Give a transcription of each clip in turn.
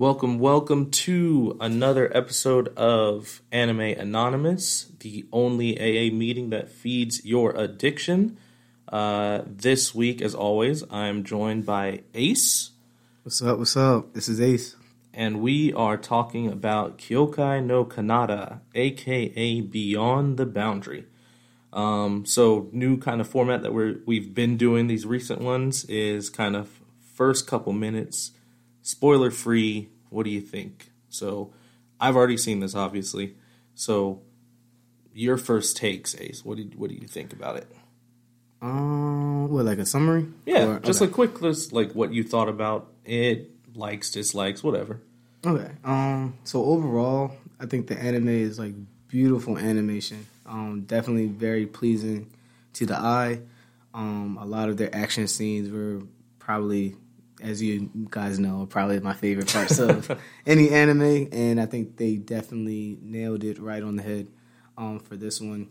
Welcome, welcome to another episode of Anime Anonymous, the only AA meeting that feeds your addiction. Uh, this week, as always, I'm joined by Ace, What's up? What's up? This is Ace. and we are talking about Kyokai no Kanata, aka Beyond the Boundary. Um, so, new kind of format that we're we've been doing these recent ones is kind of first couple minutes, spoiler free. What do you think? So, I've already seen this, obviously. So, your first takes, Ace. What do you, what do you think about it? Um, what like a summary? Yeah, Or- just okay. a quick list, like what you thought about it, likes, dislikes, whatever. okay. Um, so overall, I think the anime is like beautiful animation. Um, definitely very pleasing to the eye. Um, a lot of their action scenes were probably, as you guys know, probably my favorite parts of any anime, and I think they definitely nailed it right on the head. Um, for this one.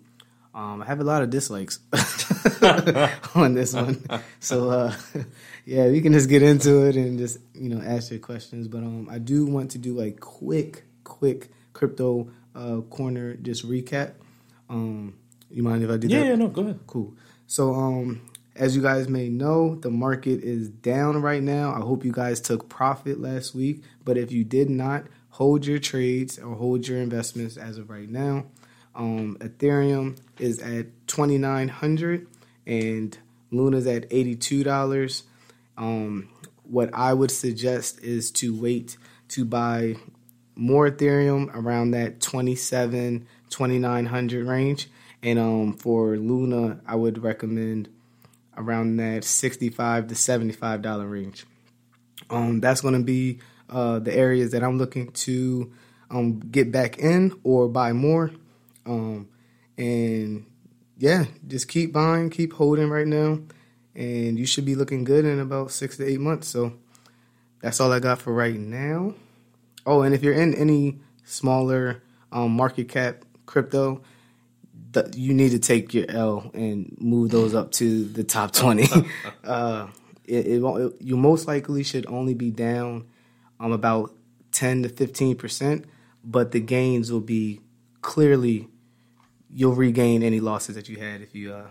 Um, I have a lot of dislikes on this one, so uh, yeah, we can just get into it and just you know ask your questions. But um, I do want to do like quick, quick crypto uh, corner just recap. Um, you mind if I do Yeah, that? yeah, no, go ahead. Cool. So, um, as you guys may know, the market is down right now. I hope you guys took profit last week, but if you did not, hold your trades or hold your investments as of right now. Um, Ethereum is at twenty nine hundred, and Luna's at eighty two dollars. Um, what I would suggest is to wait to buy more Ethereum around that 27, 2900 range. And um, for Luna, I would recommend around that 65 to $75 range. Um, that's going to be uh, the areas that I'm looking to um, get back in or buy more. Um, and yeah, just keep buying, keep holding right now. And you should be looking good in about six to eight months. So that's all I got for right now. Oh, and if you're in any smaller um, market cap crypto, th- you need to take your L and move those up to the top 20. uh, it, it, it- you most likely should only be down um, about 10 to 15%, but the gains will be clearly, you'll regain any losses that you had if you uh,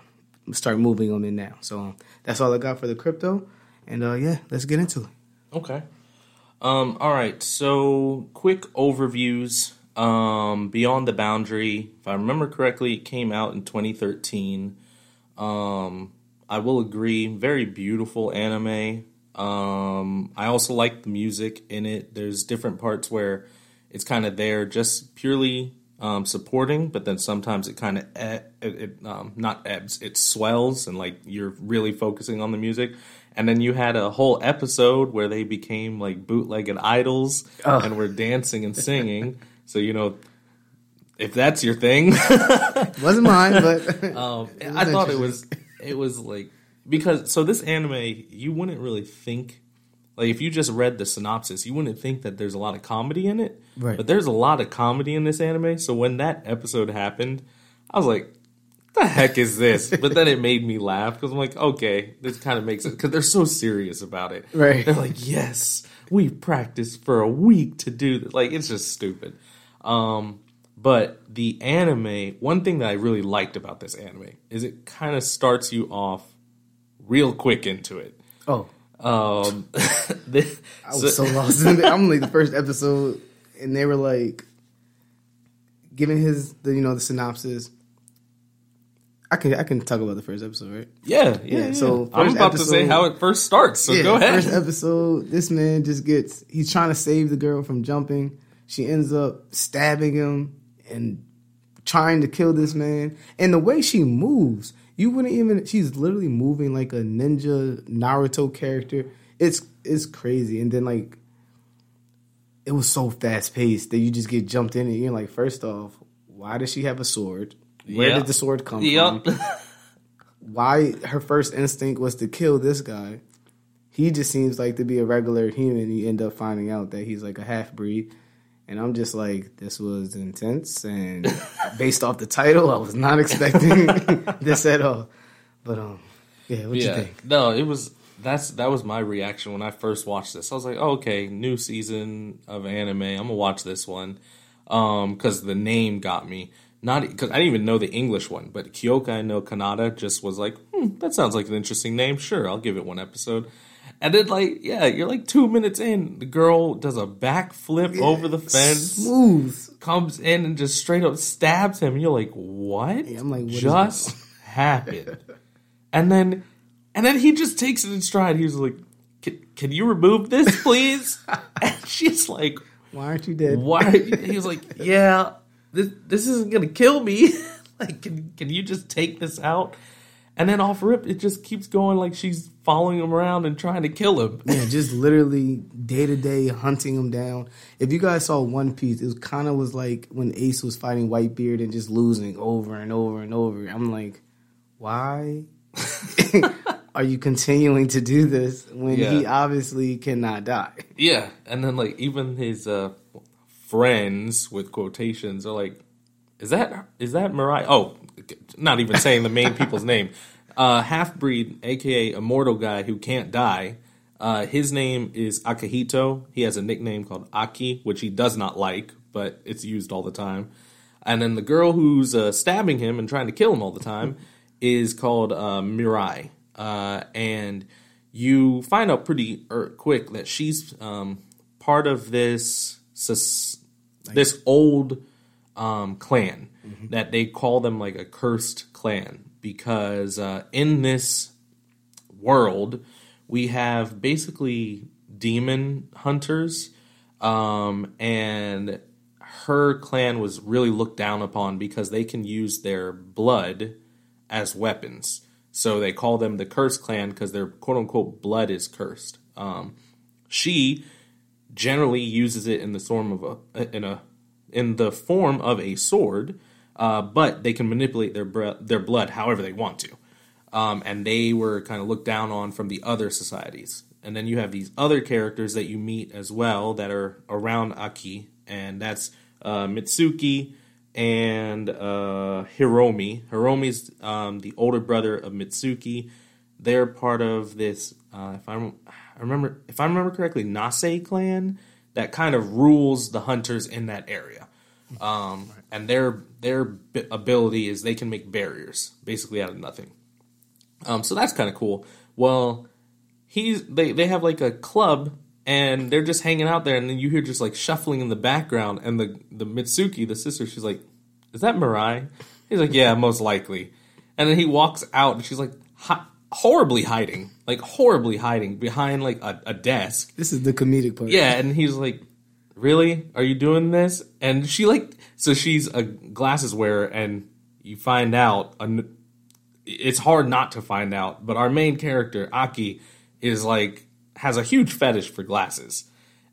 start moving them in now. So um, that's all I got for the crypto. And uh, yeah, let's get into it. Okay. Um, all right. So, quick overviews. Um, Beyond the Boundary, if I remember correctly, it came out in 2013. Um, I will agree, very beautiful anime. Um, I also like the music in it. There's different parts where it's kind of there just purely um, supporting, but then sometimes it kind of e- it, it um, not ebbs, it swells, and like you're really focusing on the music. And then you had a whole episode where they became like bootlegged idols and were dancing and singing. So you know, if that's your thing, Wasn't mine, but um, was I thought it was it was like because so this anime you wouldn't really think like if you just read the synopsis you wouldn't think that there's a lot of comedy in it. Right. but there's a lot of comedy in this anime. So when that episode happened I was like the heck is this? But then it made me laugh because I'm like okay this kind of makes it because they're so serious about it. Right. they're like yes we practiced for a week to do this like it's just stupid um but the anime, one thing that I really liked about this anime is it kind of starts you off real quick into it. oh, Um, the- I was so, lost. in it. I'm like the first episode, and they were like giving his the you know the synopsis. I can I can talk about the first episode, right? yeah, yeah, Yeah, yeah. so I'm first about to say how it first starts. So go ahead. First episode, this man just gets he's trying to save the girl from jumping. She ends up stabbing him and trying to kill this man. And the way she moves, you wouldn't even she's literally moving like a ninja Naruto character. It's it's crazy. And then like it was so fast paced that you just get jumped in and you're like, first off, why does she have a sword? Where Yeah. did the sword come Yep. from? why her first instinct was to kill this guy. He just seems like to be a regular human. You end up finding out that he's like a half breed. And I'm just like, this was intense. And based off the title, I was not expecting this at all. But um, yeah, what you yeah. think? No, it was that's that was my reaction when I first watched this. I was like, oh, okay, new season of anime. I'm gonna watch this one because the name got me. Not because I didn't even know the English one, but Kyokai no Kanata just was like, hmm, that sounds like an interesting name. Sure, I'll give it one episode. And then, like, yeah, you're like two minutes in, the girl does a backflip yeah, over the fence, smooth, comes in and just straight up stabs him. You're like, what? Yeah, I'm like, what just happened? and then, and then he just takes it in stride. He was like, can, you remove this, please? and she's like, why aren't you dead? Why? He was like, yeah, this this isn't gonna kill me. like, can can you just take this out? And then off rip, it just keeps going like she's following him around and trying to kill him. Yeah, just literally day to day hunting him down. If you guys saw One Piece, it kind of was like when Ace was fighting Whitebeard and just losing over and over and over. I'm like, why are you continuing to do this when yeah. he obviously cannot die? Yeah, and then like even his uh, friends with quotations are like, is that is that Mirai? Oh, not even saying the main people's name. Uh, half breed, aka immortal guy who can't die. Uh, his name is Akihito. He has a nickname called Aki, which he does not like, but it's used all the time. And then the girl who's uh, stabbing him and trying to kill him all the time is called uh, Mirai. Uh, and you find out pretty er, quick that she's um, part of this this old um, clan mm-hmm. that they call them like a cursed clan because uh, in this world we have basically demon hunters um, and her clan was really looked down upon because they can use their blood as weapons. So they call them the cursed clan because their quote unquote blood is cursed. Um, she generally uses it in the form of a in a in the form of a sword, uh, but they can manipulate their bre- their blood however they want to. Um, and they were kind of looked down on from the other societies. And then you have these other characters that you meet as well that are around Aki, and that's uh, Mitsuki and uh, Hiromi. Hiromi's um, the older brother of Mitsuki. They're part of this. Uh, if I remember, if I remember correctly, Nase clan that kind of rules the hunters in that area. Um, and their their ability is they can make barriers basically out of nothing. Um, so that's kind of cool. Well, he's they they have like a club and they're just hanging out there, and then you hear just like shuffling in the background, and the the Mitsuki, the sister, she's like, "Is that Mirai?" He's like, "Yeah, most likely." And then he walks out, and she's like, horribly hiding, like horribly hiding behind like a, a desk. This is the comedic part. Yeah, and he's like, "Really? Are you doing this?" And she like, so she's a glasses wearer, and you find out. It's hard not to find out, but our main character Aki is like has a huge fetish for glasses.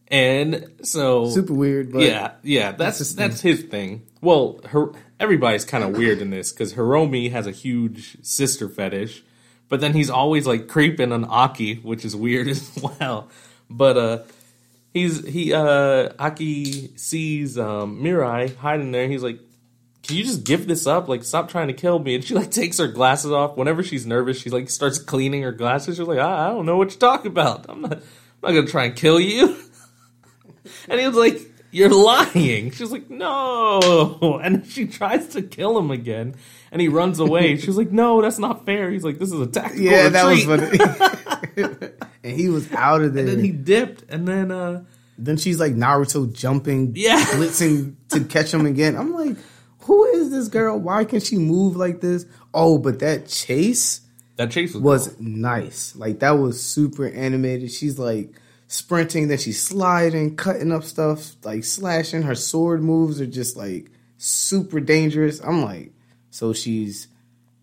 And so super weird, but yeah, yeah, that's that's, that's his thing. Well, her everybody's kind of weird in this because Hiromi has a huge sister fetish, but then he's always like creeping on Aki, which is weird as well. But uh he's he uh Aki sees um Mirai hiding there. He's like, Can you just give this up? Like stop trying to kill me. And she like takes her glasses off. Whenever she's nervous, she like starts cleaning her glasses. She's like, I, I don't know what you're talking about. I'm not I'm not gonna try and kill you. and he was like you're lying. She's like, no. And she tries to kill him again and he runs away. She's like, "No, that's not fair." He's like, "This is a tactical yeah, retreat." that was funny. And he was out of there. And then he dipped, and then uh then she's like Naruto jumping, yeah, blitzing to catch him again. I'm like, who is this girl? Why can she move like this? Oh, but that chase, that chase was, was cool. nice. Like that was super animated. She's like sprinting, then she's sliding, cutting up stuff, like slashing. Her sword moves are just like super dangerous. I'm like, so she's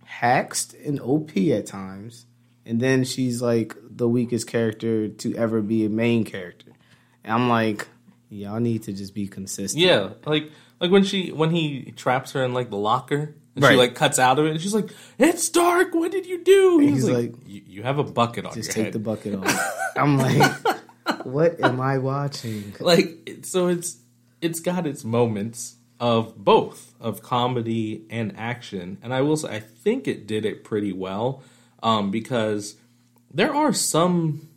haxed and OP at times, and then she's like the weakest character to ever be a main character. And I'm like, y'all need to just be consistent. Yeah, like like when she when he traps her in like the locker. And right. she like cuts out of it and she's like, It's dark, what did you do? He's, he's, like, You have a bucket on Just take head. the bucket off. I'm like, What am I watching? Like so it's it's got its moments of both of comedy and action, and I will say I think it did it pretty well um, because there are some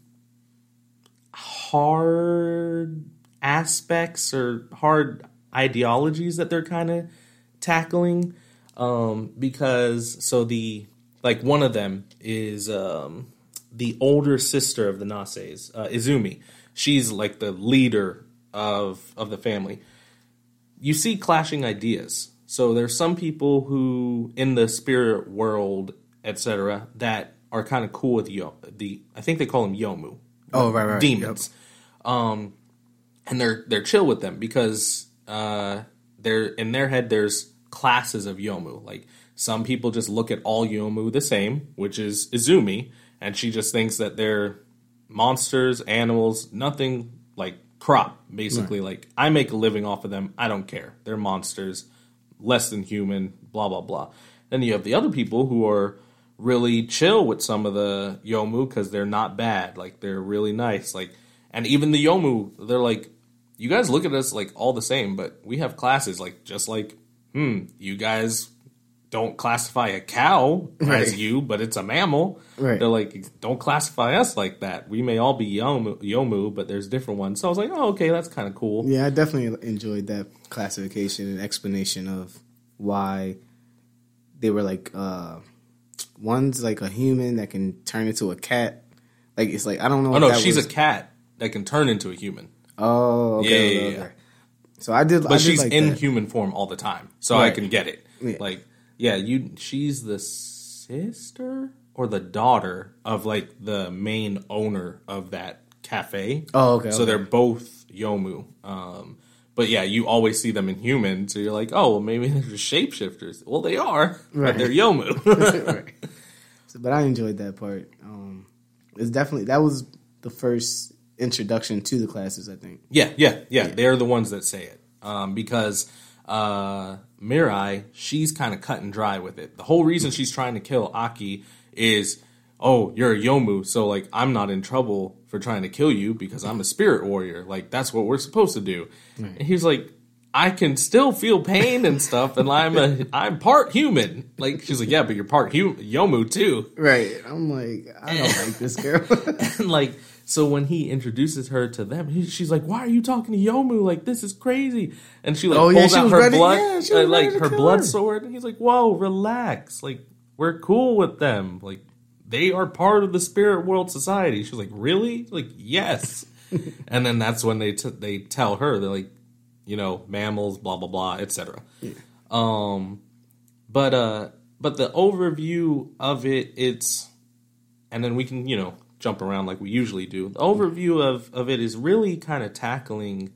hard aspects or hard ideologies that they're kind of tackling um, because so the like one of them is um, the older sister of the Nases, uh, Izumi. She's like the leader of of the family. You see clashing ideas. So there's some people who in the spirit world, etc., that are kind of cool with yo the I think they call them yomu. Oh, right, right. Demons. Um and they're they're chill with them because uh they're in their head there's classes of yomu. Like some people just look at all yomu the same, which is Izumi, and she just thinks that they're monsters, animals, nothing like crop, basically. Like I make a living off of them. I don't care. They're monsters, less than human, blah blah blah. Then you have the other people who are really chill with some of the yomu because they're not bad. Like they're really nice. Like and even the yomu, they're like, you guys look at us like all the same, but we have classes. Like just like, hmm, you guys don't classify a cow Right. as you, but it's a mammal. Right. They're like, don't classify us like that. We may all be yomu, yomu but there's different ones. So I was like, oh, okay, that's kind of cool. Yeah, I definitely enjoyed that classification and explanation of why they were like uh one's like a human that can turn into a cat. Like it's like I don't know. Oh no, she's was, a cat that can turn into a human, Oh, okay. Yeah, yeah, okay. yeah. So I did, I but did she's like in that. human form all the time, so I can get it. Yeah. Like, yeah, you. She's the sister or the daughter of like the main owner of that cafe. Oh, okay, So okay. they're both Yomu. Um, but yeah, you always see them in human, so you're like, oh, well, maybe they're just shapeshifters. Well, they are, Right. but they're Yomu. Right. So, but I enjoyed that part. Um, it's definitely that was the first introduction to the classes. I think. Yeah, yeah, yeah. They're the ones that say it um, because uh, Mirai, she's kind of cut and dry with it. The whole reason she's trying to kill Aki is, oh, you're a Yomu, so like I'm not in trouble for trying to kill you because I'm a spirit warrior. Like that's what we're supposed to do. And he's like. I can still feel pain and stuff, and I'm a I'm part human. Like she's like, yeah, but you're part hu- Yomu too. Right. I'm like, I don't like this girl. And like, so when he introduces her to them, he, she's like, "Why are you talking to Yomu? Like, this is crazy." And she like Oh, yeah, pulls she out her ready- blood, yeah, uh, like her blood her. sword, and he's like, "Whoa, relax. Like, we're cool with them. Like, they are part of the spirit world society." She's like, "Really?" Like, yes. and then that's when they t- they tell her they're like, you know, mammals, blah blah blah, etc. Um, but uh, but the overview of it, it's and then we can you know jump around like we usually do. The overview of of it is really kind of tackling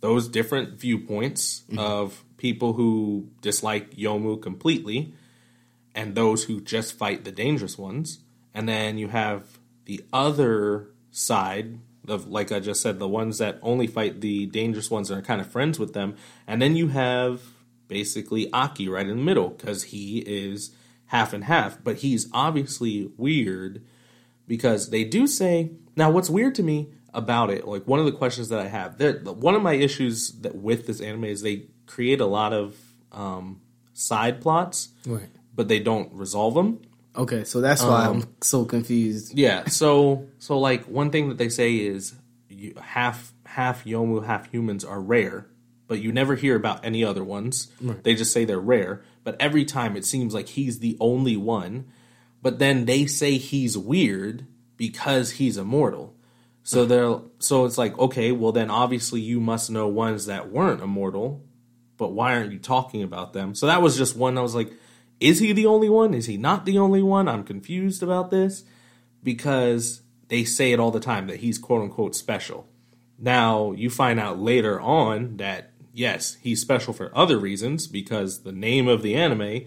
those different viewpoints of people who dislike Yomu completely and those who just fight the dangerous ones. And then you have the other side of, like I just said, the ones that only fight the dangerous ones and are kind of friends with them. And then you have basically Aki right in the middle because he is half and half, but he's obviously weird because they do say now what's weird to me about it like one of the questions that i have that one of my issues that with this anime is they create a lot of um, side plots right. But they don't resolve them. Okay, so that's why Um, I'm so confused. yeah so so like one thing that they say is you, half half yomu half humans are rare but you never hear about any other ones. They just say they're rare but every time it seems like he's the only one. But then they say he's weird because he's immortal. So they're so it's like okay well then obviously you must know ones that weren't immortal but why aren't you talking about them? So that was just one i was like is he the only one is he not the only one i'm confused about this because they say it all the time that he's quote unquote special. Now, you find out later on that yes, he's special for other reasons because the name of the anime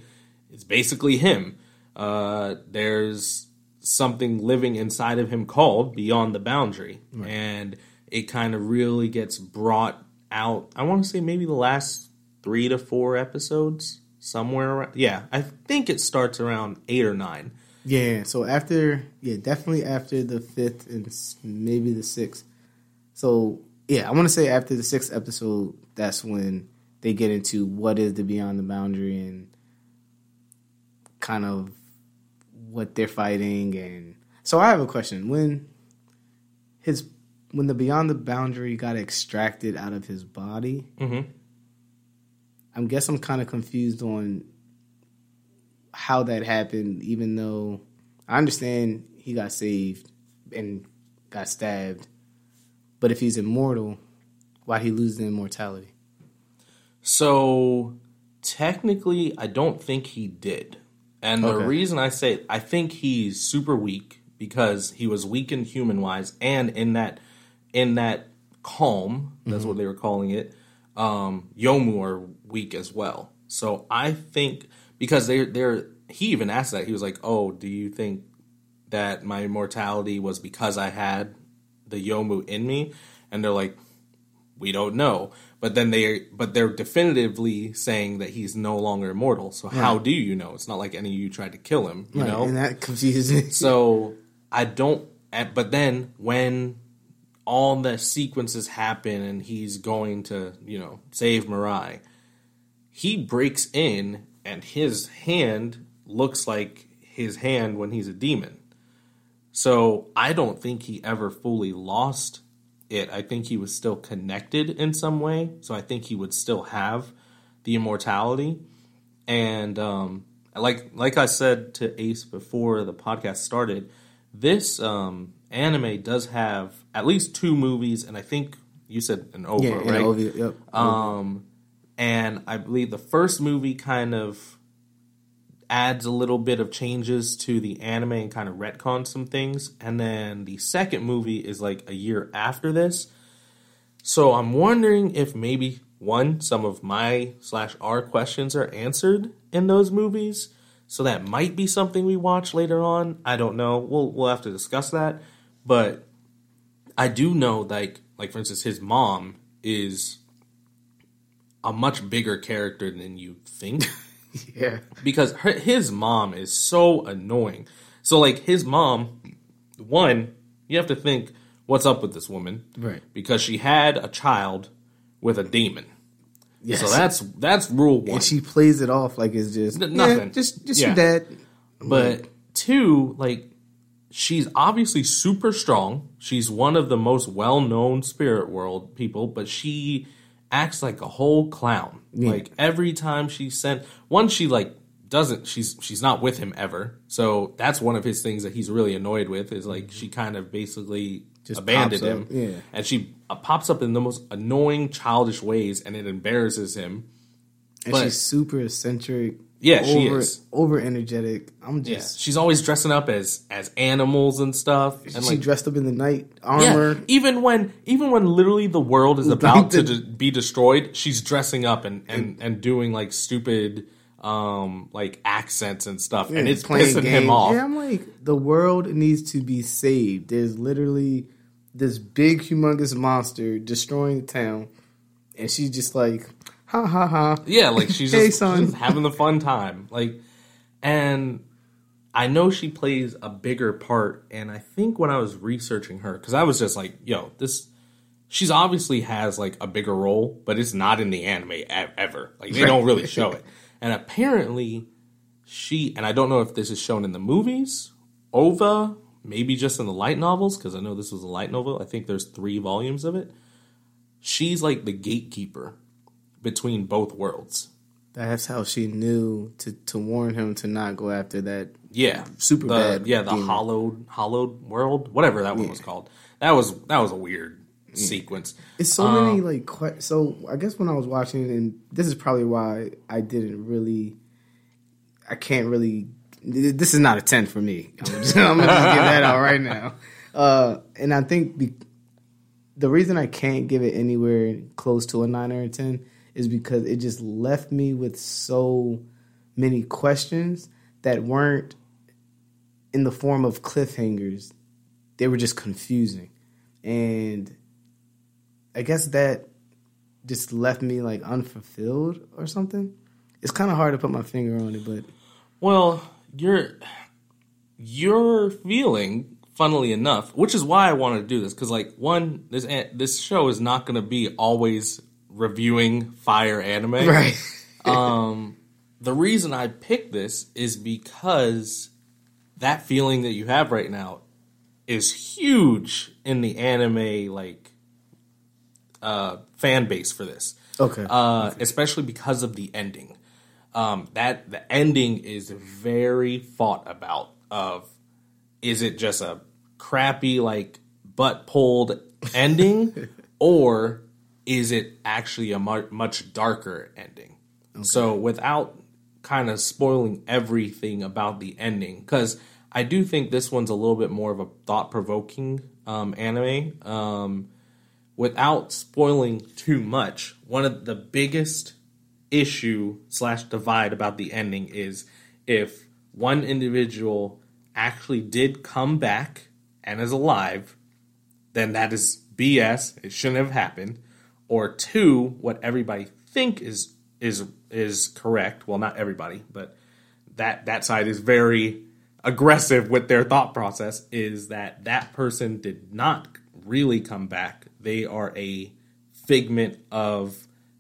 is basically him. Uh, there's something living inside of him called Beyond the Boundary. And it kind of really gets brought out. I want to say maybe the last three to four episodes, somewhere around. Yeah, I think it starts around eight or nine. Yeah, so after, yeah, definitely after the fifth and maybe the sixth. So, yeah, I want to say after the sixth episode, that's when they get into what is the Beyond the Boundary and kind of what they're fighting. And So I have a question. When his when the beyond the boundary got extracted out of his body, Mhm. I guess I'm kind of confused on how that happened. Even though I understand he got saved and got stabbed, but if he's immortal, why'd he lose the immortality? So technically, I don't think he did. And the Okay. reason I say I think he's super weak because he was weakened human wise, and in that in that calm, that's mm-hmm. what they were calling it. Um, Yomu are weak as well. So I think because they're they're he even asked that he was like, "Oh, do you think that my mortality was because I had the Yomu in me?" And they're like, we don't know. But then they but they're definitively saying that he's no longer immortal. So how do you know? It's not like any of you tried to kill him, you Right, know. and that confuses me. so I don't. But then when all the sequences happen and he's going to you know save Mirai, he breaks in and his hand looks like his hand when he's a demon. So I don't think he ever fully lost it. I think he was still connected in some way. So I think he would still have the immortality. And um, like like I said to Ace before the podcast started, this um, anime does have at least two movies, and I think you said an over, yeah, right? and OVA, yep. Um, and I believe the first movie kind of adds a little bit of changes to the anime and kind of retcons some things. And then the second movie is like a year after this. So I'm wondering if maybe one, some of my slash our questions are answered in those movies. So that might be something we watch later on. I don't know. We'll we'll have to discuss that. But I do know like like for instance his mom is a much bigger character than you think yeah, because her, his mom is so annoying. So like his mom, one, you have to think what's up with this woman, Right. Because she had a child with a demon. yes. So that's that's rule one. and she plays it off like it's just N- yeah, nothing. just just Yeah. your dad. But two, like she's obviously super strong. She's one of the most well-known spirit world people, but she acts like a whole clown. Like every time she sent one she like doesn't she's she's not with him ever. So that's one of his things that he's really annoyed with is like she kind of basically Just abandoned him. yeah. And she uh, pops up in the most annoying childish ways and it embarrasses him. and but- she's super eccentric. Yeah, she over, is. over energetic. I'm Yeah. just She's always dressing up as as animals and stuff. And she like dressed up in the night Yeah, armor. even when even when literally the world is about to de- be destroyed, she's dressing up and and and doing like stupid um like accents and stuff, and it's pissing him off. Yeah, I'm like, the world needs to be saved. There's literally this big, humongous monster destroying the town, and she's just like, ha ha ha. Yeah, like she's Hey, just, son. just having the fun time. Like, and I know she plays a bigger part. And I think when I was researching her, because I was just like, yo, this. She's obviously has like a bigger role, but it's not in the anime ever. Like they don't really show it. And apparently, she and I don't know if this is shown in the movies, OVA, maybe just in the light novels, because I know this was a light novel. I think there's three volumes of it. She's like the gatekeeper between both worlds. That's how she knew to to warn him to not go after that. Yeah, Super the, bad Yeah, the demon. hollowed hollowed world, whatever that one was called. That was that was a weird sequence. It's so Um, many like que- so. I guess when I was watching, and this is probably why I didn't really. I can't really. This is not a ten for me. I'm, just, I'm gonna just get that out right now. Uh, and I think be, the reason I can't give it anywhere close to a nine or a ten is because it just left me with so many questions that weren't in the form of cliffhangers. They were just confusing, and I guess that just left me like unfulfilled or something. It's kind of hard to put my finger on it, but Well, you're you're feeling, funnily enough, which is why I wanted to do this because, like, one, this eh, this show is not going to be always reviewing fire anime. Right. um, the reason I picked this is because that feeling that you have right now is huge in the anime like uh, fan base for this. Okay. Uh, especially because of the ending. Um, that the ending is very thought about. Of is it just a crappy like butt pulled ending, or is it actually a much darker ending? So without kind of spoiling everything about the ending, because I do think this one's a little bit more of a thought provoking um, anime. Um, without spoiling too much, one of the biggest issue slash divide about the ending is if one individual actually did come back and is alive, then that is BS. It shouldn't have happened. Or two, what everybody think is is is correct. Well, not everybody, but that that side is very aggressive with their thought process. Is that that person did not really come back? They are a figment of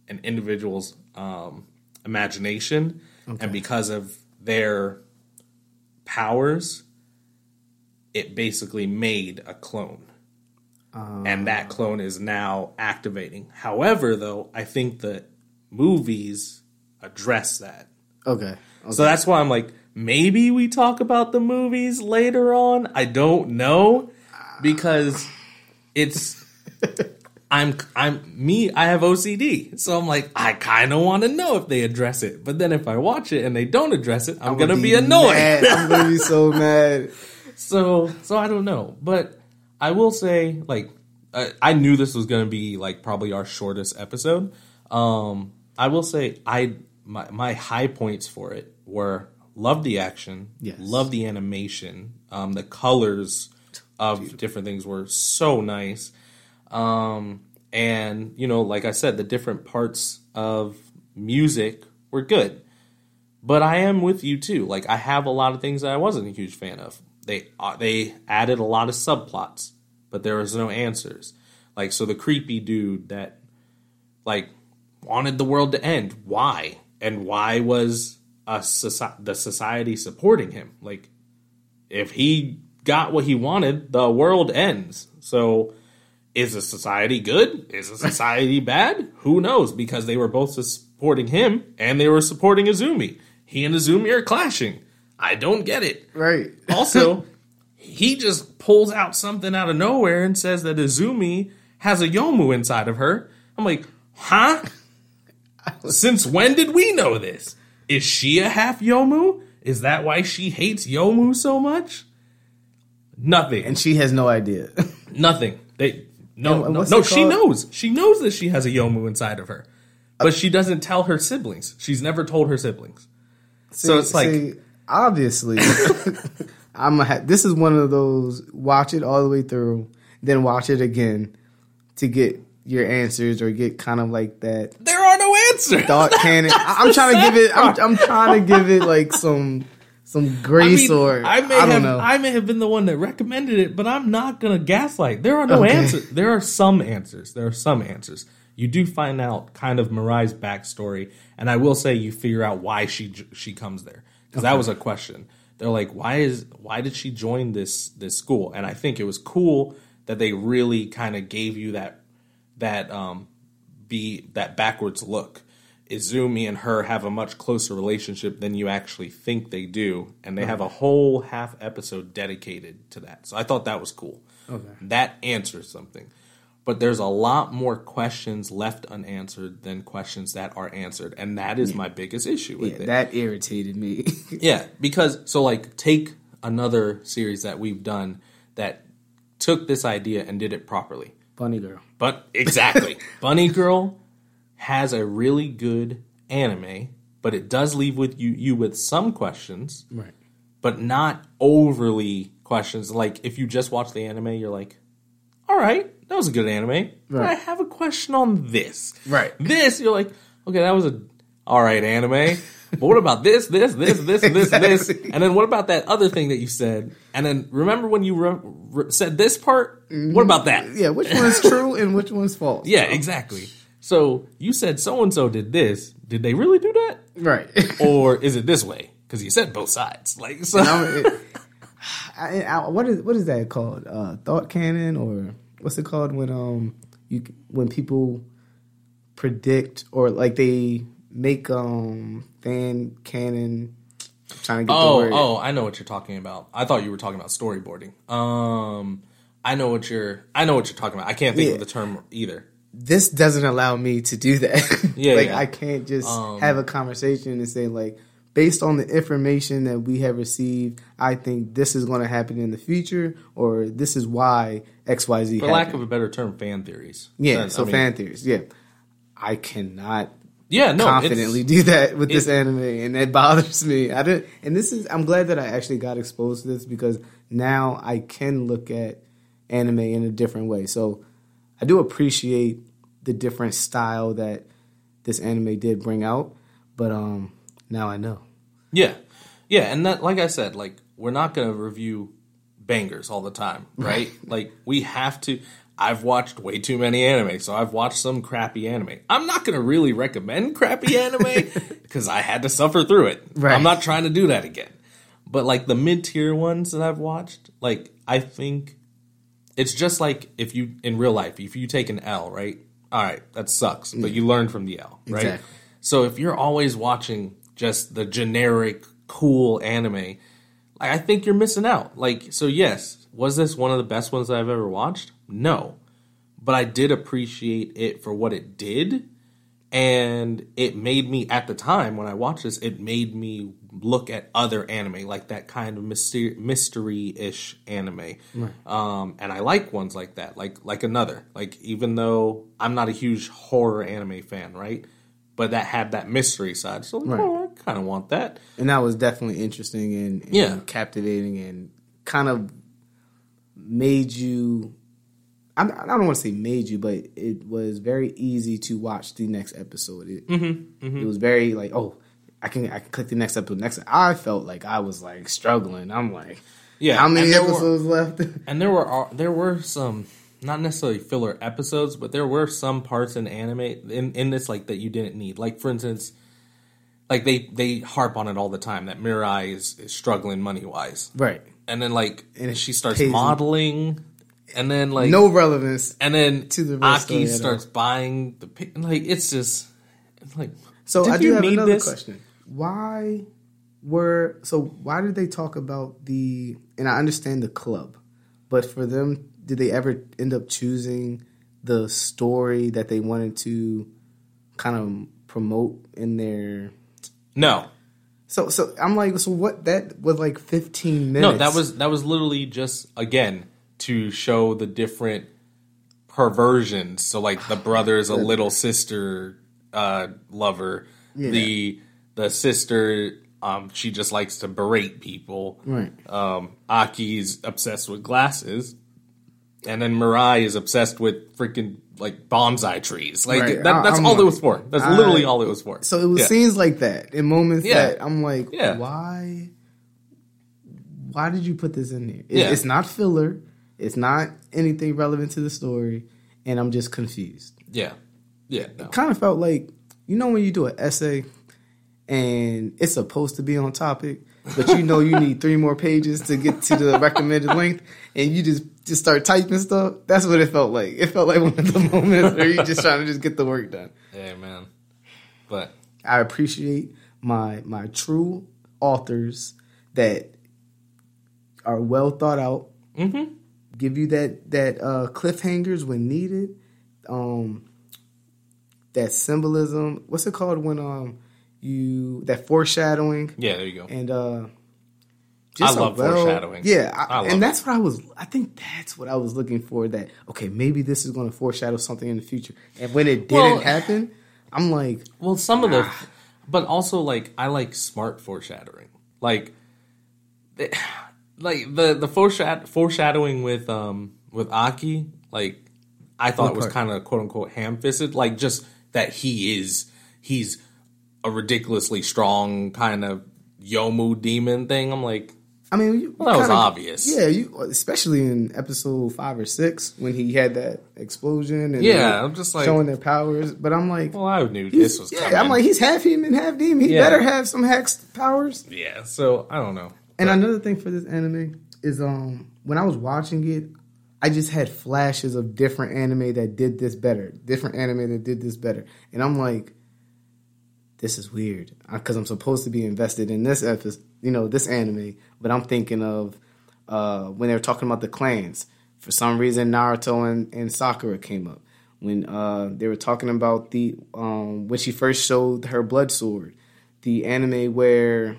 an individual's um, imagination, and because of their powers, it basically made a clone. And that clone is now activating. However, though, I think the movies address that. Okay. okay. So that's why I'm like, maybe we talk about the movies later on. I don't know because it's I'm I'm me. I have OCD, so I'm like, I kind of want to know if they address it. But then if I watch it and they don't address it, I'm, gonna be annoyed. mad. I'm gonna be so mad. So so I don't know, but I will say like uh, I knew this was going to be like probably our shortest episode. Um, I will say I my my high points for it were love the action, Yes. love the animation, um, the colors of different things were so nice, um, and you know, like I said, the different parts of music were good. But I am with you too. Like I have a lot of things that I wasn't a huge fan of. They uh, they added a lot of subplots, but there was no answers. Like so, the creepy dude that like wanted the world to end. Why? And why was a soci- the society supporting him? Like if he got what he wanted, the world ends. So is a society good? Is a society bad? Who knows? Because they were both supporting him and they were supporting Izumi. He and Izumi are clashing. I don't get it. Right. Also, he just pulls out something out of nowhere and says that Izumi has a Yomu inside of her. I'm like, huh? Since when did we know this? Is she a half Yomu? Is that why she hates Yomu so much? Nothing. And she has no idea. Nothing. They no And no, no she knows. She knows that she has a Yomu inside of her. But she doesn't tell her siblings. She's never told her siblings. so it's like See, obviously, I'm a this is one of those watch it all the way through, then watch it again to get your answers or get kind of like that there are no answers. thought. I- I'm trying to give it. I'm. I'm trying to give it like some some I grace mean, or I may I have know. I may have been the one that recommended it, but I'm not gonna gaslight. There are no Okay. answers. There are some answers. There are some answers. You do find out kind of Mirai's backstory, and I will say you figure out why she she comes there because that was a question. They're like, why is why did she join this this school? And I think it was cool that they really kind of gave you that that um be that backwards look. Izumi and her have a much closer relationship than you actually think they do, and they have a whole half episode dedicated to that. So I thought that was cool. Okay. That answers something. But there's a lot more questions left unanswered than questions that are answered, and that is my biggest issue with Yeah, it. that irritated me. Yeah, because so like take another series that we've done that took this idea and did it properly. Bunny girl. But exactly. Bunny Girl has a really good anime, but it does leave with you you with some questions, Right. but not overly questions. Like if you just watch the anime, you're like, "All right, that was a good anime." But I have a question on this. Right. This, you're like, "Okay, that was a all right anime." But what about this, this, this, this, this, this? And then what about that other thing that you said? And then remember when you re- re- said this part? What about that? Yeah, which one's true and which one's false? Yeah, exactly. So you said so and so did this. Did they really do that, Right. or is it this way? Because you said both sides. Like so. It- I, I, what is what is that called? Uh, thought canon or what's it called when um you when people predict or like they make um fan canon. I'm trying to get the Oh, word. oh, I know what you're talking about. I thought you were talking about storyboarding. Um, I know what you're. I know what you're talking about. I can't think Yeah. of the term either. this doesn't allow me to do that. Yeah, like yeah. I can't just Um, have a conversation and say like, based on the information that we have received, I think this is going to happen in the future, or this is why X Y Z. For lack of a better term, fan theories. yeah, Then, so I mean, fan theories. Yeah, I cannot Yeah, no, confidently do that with this anime, and that bothers me. I didn't, and this is. I'm glad that I actually got exposed to this because now I can look at anime in a different way. So I do appreciate the different style that this anime did bring out, but um, now I know. Yeah, yeah, and that, like I said, like we're not gonna review bangers all the time, right? like we have to. I've watched way too many anime, so I've watched some crappy anime. I'm not gonna really recommend crappy anime because I had to suffer through it. Right. I'm not trying to do that again. But like the mid tier ones that I've watched, like I think it's just like if you in real life, if you take an L, right? All right, that sucks, but mm. you learn from the L, right? Exactly. So if you're always watching just the generic cool anime, like I think you're missing out. Like so yes, was this one of the best ones that I've ever watched? No. But I did appreciate it for what it did and it made me at the time when I watched this, it made me look at other anime like that kind of mystery mystery ish anime. Um, and I like ones like that, like like another. Like even though I'm not a huge horror anime fan, right? But that had that mystery side, so like, Right. oh, kind of want that. And that was definitely interesting and, and Yeah. captivating and kind of made you. I'm, don't want to say made you, but it was very easy to watch the next episode. It, Mm-hmm, it was very like, oh, I can I can click the next episode. Next, I felt like I was like struggling. I'm like, Yeah, how many there were- episodes left? And there were there were some not necessarily filler episodes, but there were some parts in anime in, in this like that you didn't need. Like for instance, like they they harp on it all the time that Mirai is, is struggling money wise, right. and then like And she starts pays him. modeling, and then like No relevance. and then to the real story Aki starts buying the like it's just it's like So I do you have need another this? question. Why were so why did they talk about the and I understand the club, but for them did they ever end up choosing the story that they wanted to kind of promote in their No, so so I'm like so what that was like 15 minutes. No, that was that was literally just again to show the different perversions. So like the brother is a little sister uh, lover. The the sister um, she just likes to berate people. right. Um, Aki's obsessed with glasses, and then Mirai is obsessed with freaking like bonsai trees. Like Right. that, that's I'm all it was for. That's I- literally all it was for. So it was Yeah. scenes like that in moments Yeah. that I'm like, Yeah. why? Why did you put this in there? It- Yeah. It's not filler. It's not anything relevant to the story, and I'm just confused. yeah, yeah. No. Kind of felt like you know when you do an essay and it's supposed to be on topic, but you know you need three more pages to get to the recommended length, and you just just start typing stuff. That's what it felt like. It felt like one of the moments where you're just trying to just get the work done. Yeah, man. But I appreciate my my true authors that are well thought out. Mm-hmm. Give you that that uh, cliffhangers when needed. Um, that symbolism. What's it called when um you that foreshadowing yeah, there you go. and uh. I a love foreshadowing. Yeah, I, I and that's what I was. I think that's what I was looking for. That okay, maybe this is going to foreshadow something in the future. And when it didn't Well- happen, I'm like, Well, some of the, but also like I like smart foreshadowing, like, the- like the the foreshad- foreshadowing with um with Aki, like I thought it was kind of quote unquote ham fisted, like just that he is he's a ridiculously strong kind of Yomu demon thing. I'm like, I mean, you Well, that was kinda- obvious. Yeah, you especially in episode five or six when he had that explosion and Yeah, I'm just like- showing their powers. But I'm like, well, I knew this was yeah, coming. I'm like, he's half human, half demon. He Yeah. better have some hex powers. yeah. So I don't know. And another thing for this anime, is um when I was watching it, I just had flashes of different anime that did this better, different anime that did this better, and I'm like, this is weird because I'm supposed to be invested in this episode, you know, this anime, but I'm thinking of uh, when they were talking about the clans. For some reason, Naruto and, and Sakura came up when uh, they were talking about the um, when she first showed her blood sword, the anime where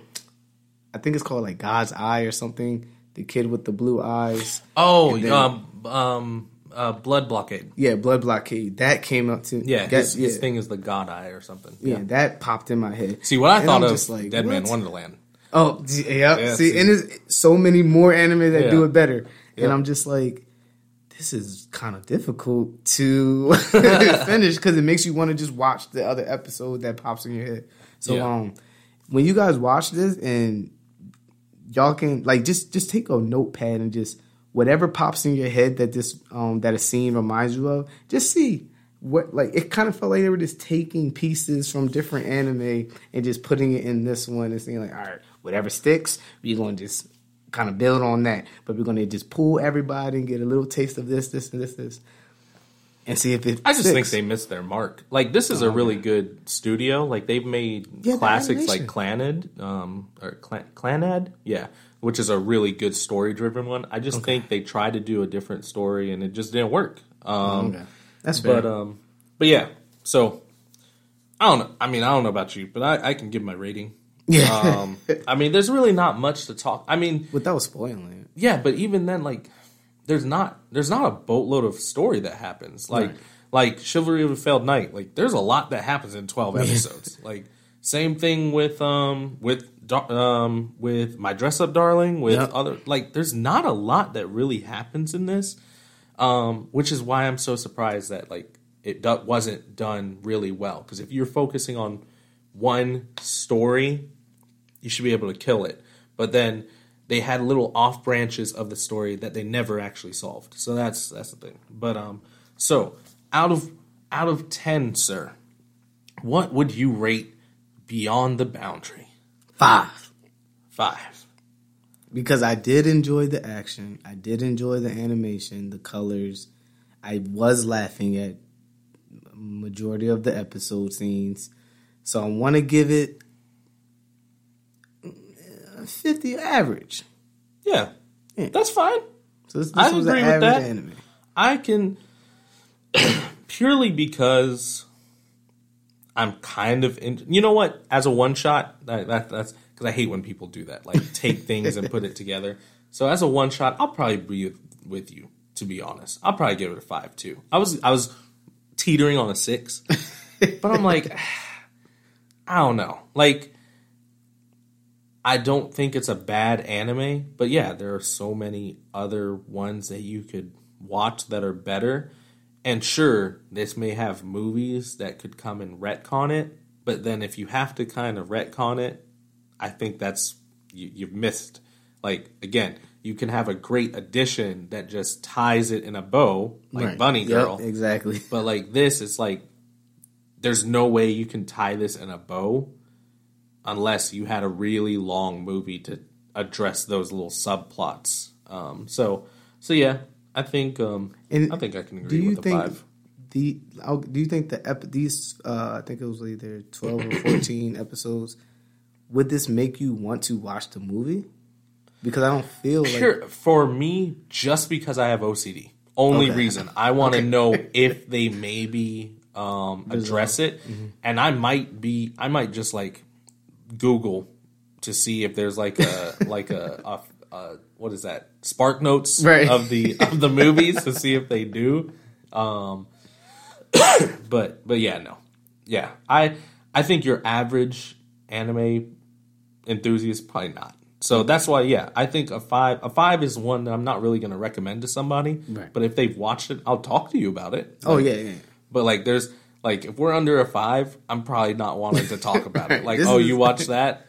I think it's called like God's Eye or something. The kid with the blue eyes. Oh, then- um, um, uh, blood blockade. Yeah, Blood Blockade. That came up to Yeah, that- his, yeah, his thing is the god eye or something. yeah, that popped in my head. See, what I And thought I'm of like, Dead Man? Wonderland. Oh, yeah. Yeah, see, see. and there's so many more anime that do it better, Yeah. and I'm just like, this is kind of difficult to finish because it makes you want to just watch the other episode that pops in your head. So, Yeah. um, when you guys watch this and y'all can like just just take a notepad and just whatever pops in your head that this um that a scene reminds you of, just see what like it kind of felt like they were just taking pieces from different anime and just putting it in this one and saying like, all right, whatever sticks, we're gonna just kind of build on that. But we're gonna just pull everybody and get a little taste of this, this, and this, this. And see if it I just think they missed their mark. Like this is a really good studio. Like they've made Yeah, classics like. Clannad, um, or Clan, Clannad, yeah, which is a really good story driven one. I just think they tried to do a different story and it just didn't work. Um, Okay. That's fair. but um, but yeah. So I don't know. I mean, I don't know about you, but I, I can give my rating. Yeah. Um, I mean, there's really not much to talk. I mean, Without spoiling it. yeah, but even then, like, there's not there's not a boatload of story that happens. Like Right. like Chivalry of a Failed Knight. Like, there's a lot that happens in twelve episodes. like, same thing with um with Dar- um with My Dress Up Darling. With Yep. other like, there's not a lot that really happens in this. Um, which is why I'm so surprised that like it do- wasn't done really well. Because if you're focusing on one story, you should be able to kill it. But then they had little off branches of the story that they never actually solved. So that's that's the thing. But um, so out of out of ten, sir, what would you rate Beyond the Boundary? Five. Five. because I did enjoy the action. I did enjoy the animation, the colors. I was laughing at majority of the episode scenes. So I want to give it 50 average. Yeah, Yeah. that's fine. So this, this I agree with that. anime. I can purely because I'm kind of in. You know what? As a one shot, that, that that's because I hate when people do that, like take things and put it together. So as a one shot, I'll probably be with, with you. To be honest, I'll probably give it a five too. I was I was teetering on a six, but I'm like, I don't know. Like, I don't think it's a bad anime, but yeah, there are so many other ones that you could watch that are better. And sure, this may have movies that could come and retcon it, but then if you have to kind of retcon it, I think that's you, you've missed. Like again, you can have a great addition that just ties it in a bow, like Right. Bunny Yep, Girl. exactly. But like this, it's like there's no way you can tie this in a bow unless you had a really long movie to address those little subplots. Um, so so yeah, I think um, I think I can Do agree you with the think five. the I'll- do you think the ep- these uh, I think it was either 12 or 14 episodes would this make you want to watch the movie? Because I don't feel like for me, just because I have OCD. Only Okay. reason I want to know if they maybe um, address it, Mm-hmm. and I might be, I might just like Google to see if there's like a like a, a, a what is that Spark Notes Right. of the of the movies to see if they do. Um, but but yeah, no, yeah, I I think your average anime enthusiast probably not. So that's why, yeah, I think a five a five is one that I'm not really going to recommend to somebody. Right. But if they've watched it, I'll talk to you about it. Oh yeah, yeah. But like, there's like if we're under a five, I'm probably not wanting to talk about it. Like, This oh, you watched that?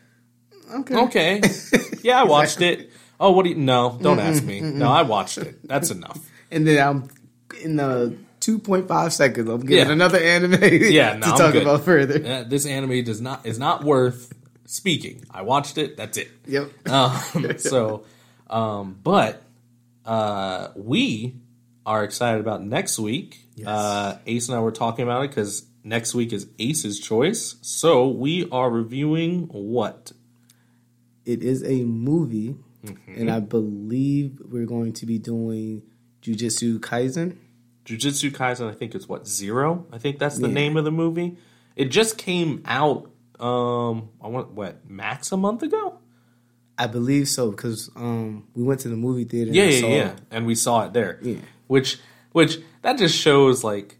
Okay. Okay, yeah, I watched it. Oh, what do you? No, don't ask me. No, I watched it. That's enough. And then I'm in the 2.5 seconds. I'm getting Yeah. another anime Yeah, no, to talk about further. Uh, this anime does not is not worth speaking. I watched it. That's it. Yep. Um, so, Um, but uh, we are excited about next week. Yes. Uh, Ace and I were talking about it because next week is Ace's choice. So we are reviewing what? It is a movie, Mm-hmm. and I believe we're going to be doing Jujutsu Kaisen. Jujutsu Kaisen, I think it's what zero. I think that's the Yeah. name of the movie. It just came out. Um, I want what max a month ago. I believe so because um, we went to the movie theater. Yeah, yeah, yeah. And we saw it there. Yeah. Which, which that just shows like,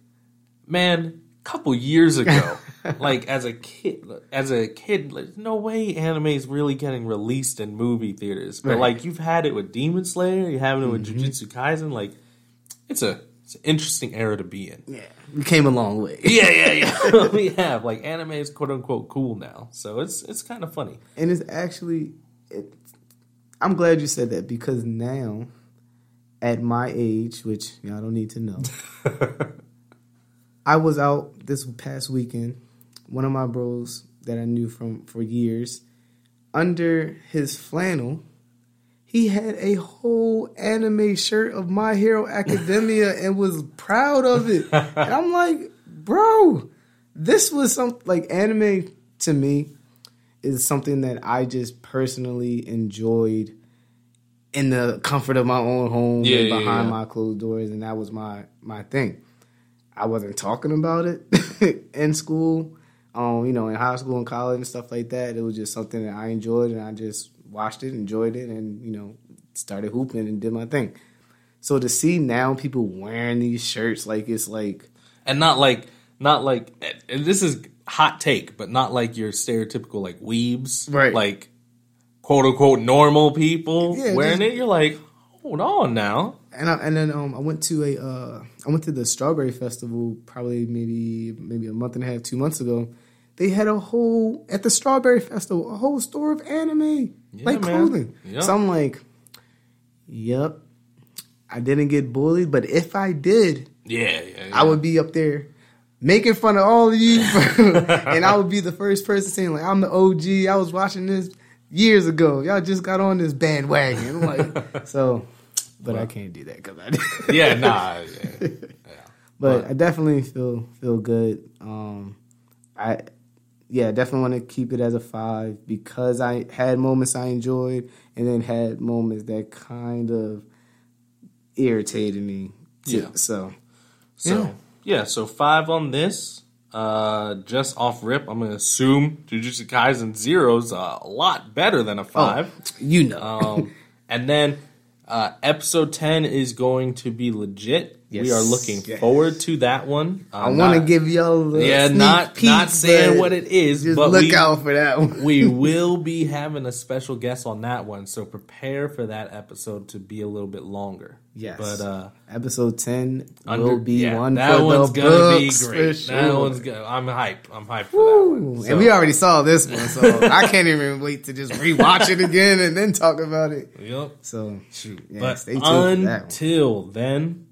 man, a couple years ago, like as a kid, as a kid, like, no way anime is really getting released in movie theaters. But Right. like you've had it with Demon Slayer, you're having it with Mm-hmm. Jujutsu Kaisen. Like, it's a it's an interesting era to be in. Yeah, we came a long way. yeah, yeah, yeah. we have like anime is quote unquote cool now, so it's it's kind of funny. And it's actually, it, I'm glad you said that because now, at my age, which y'all don't need to know, I was out this past weekend. One of my bros that I knew from for years, under his flannel, he had a whole anime shirt of My Hero Academia and was proud of it. And I'm like, bro, this was some like anime to me is something that I just personally enjoyed in the comfort of my own home Yeah, and behind yeah. my closed doors, and that was my my thing. I wasn't talking about it in school, um, you know, in high school and college and stuff like that. It was just something that I enjoyed, and I just watched it, enjoyed it, and you know, started hooping and did my thing. So to see now people wearing these shirts like it's like and not like not like and this is hot take, but not like your stereotypical like weebs, Right. Like quote unquote normal people Yeah, wearing it. You're like, hold on now. And I, and then um, I went to a uh, I went to the Strawberry Festival probably maybe maybe a month and a half two months ago. They had a whole at the Strawberry Festival a whole store of anime like man. clothing. Yeah. So I'm like, yep, I didn't get bullied, but if I did, Yeah, yeah, yeah. I would be up there making fun of all of you, and I would be the first person saying like I'm the OG. I was watching this years ago. Y'all just got on this bandwagon. Like, so, but I can't do that because I. Yeah, nah. Yeah. But I definitely feel feel good. Um, I yeah, definitely want to keep it as a five because I had moments I enjoyed and then had moments that kind of irritated me. too. Yeah. So So Yeah. yeah. so five on this. Uh, just off rip, I'm gonna assume Jujutsu Kaisen Zero's a lot better than a five. you know, Um, and then uh, episode 10 is going to be legit. We are looking Yes. forward to that one. Uh, I want to give y'all a Yeah, not peek, not saying what it is, Just but look we, out for that one. we will be having a special guest on that one, so prepare for that episode to be a little bit longer. Yes. But uh Episode ten under, will be yeah, one that one's gonna be great. for That sure. one's good. I'm hype. I'm hype for that one. So- and we already saw this one, so I can't even wait to just rewatch it again and then talk about it. Yep. So Shoot. Yeah, but stay tuned for that one. until then,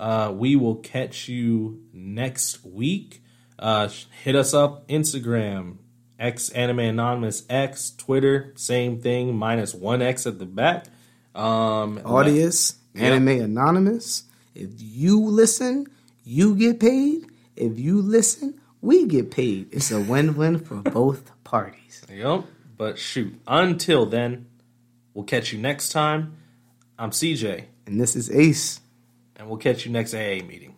uh, we will catch you next week. Uh, hit us up Instagram, X Anime Anonymous X, Twitter, same thing, minus one X at the back. Um, audience, Yep. anime anonymous. If you listen, you get paid. If you listen, we get paid. It's a win-win for both parties. Yep. But shoot, until then, we'll catch you next time. I'm CJ, And this is Ace. And we'll catch you next AA meeting.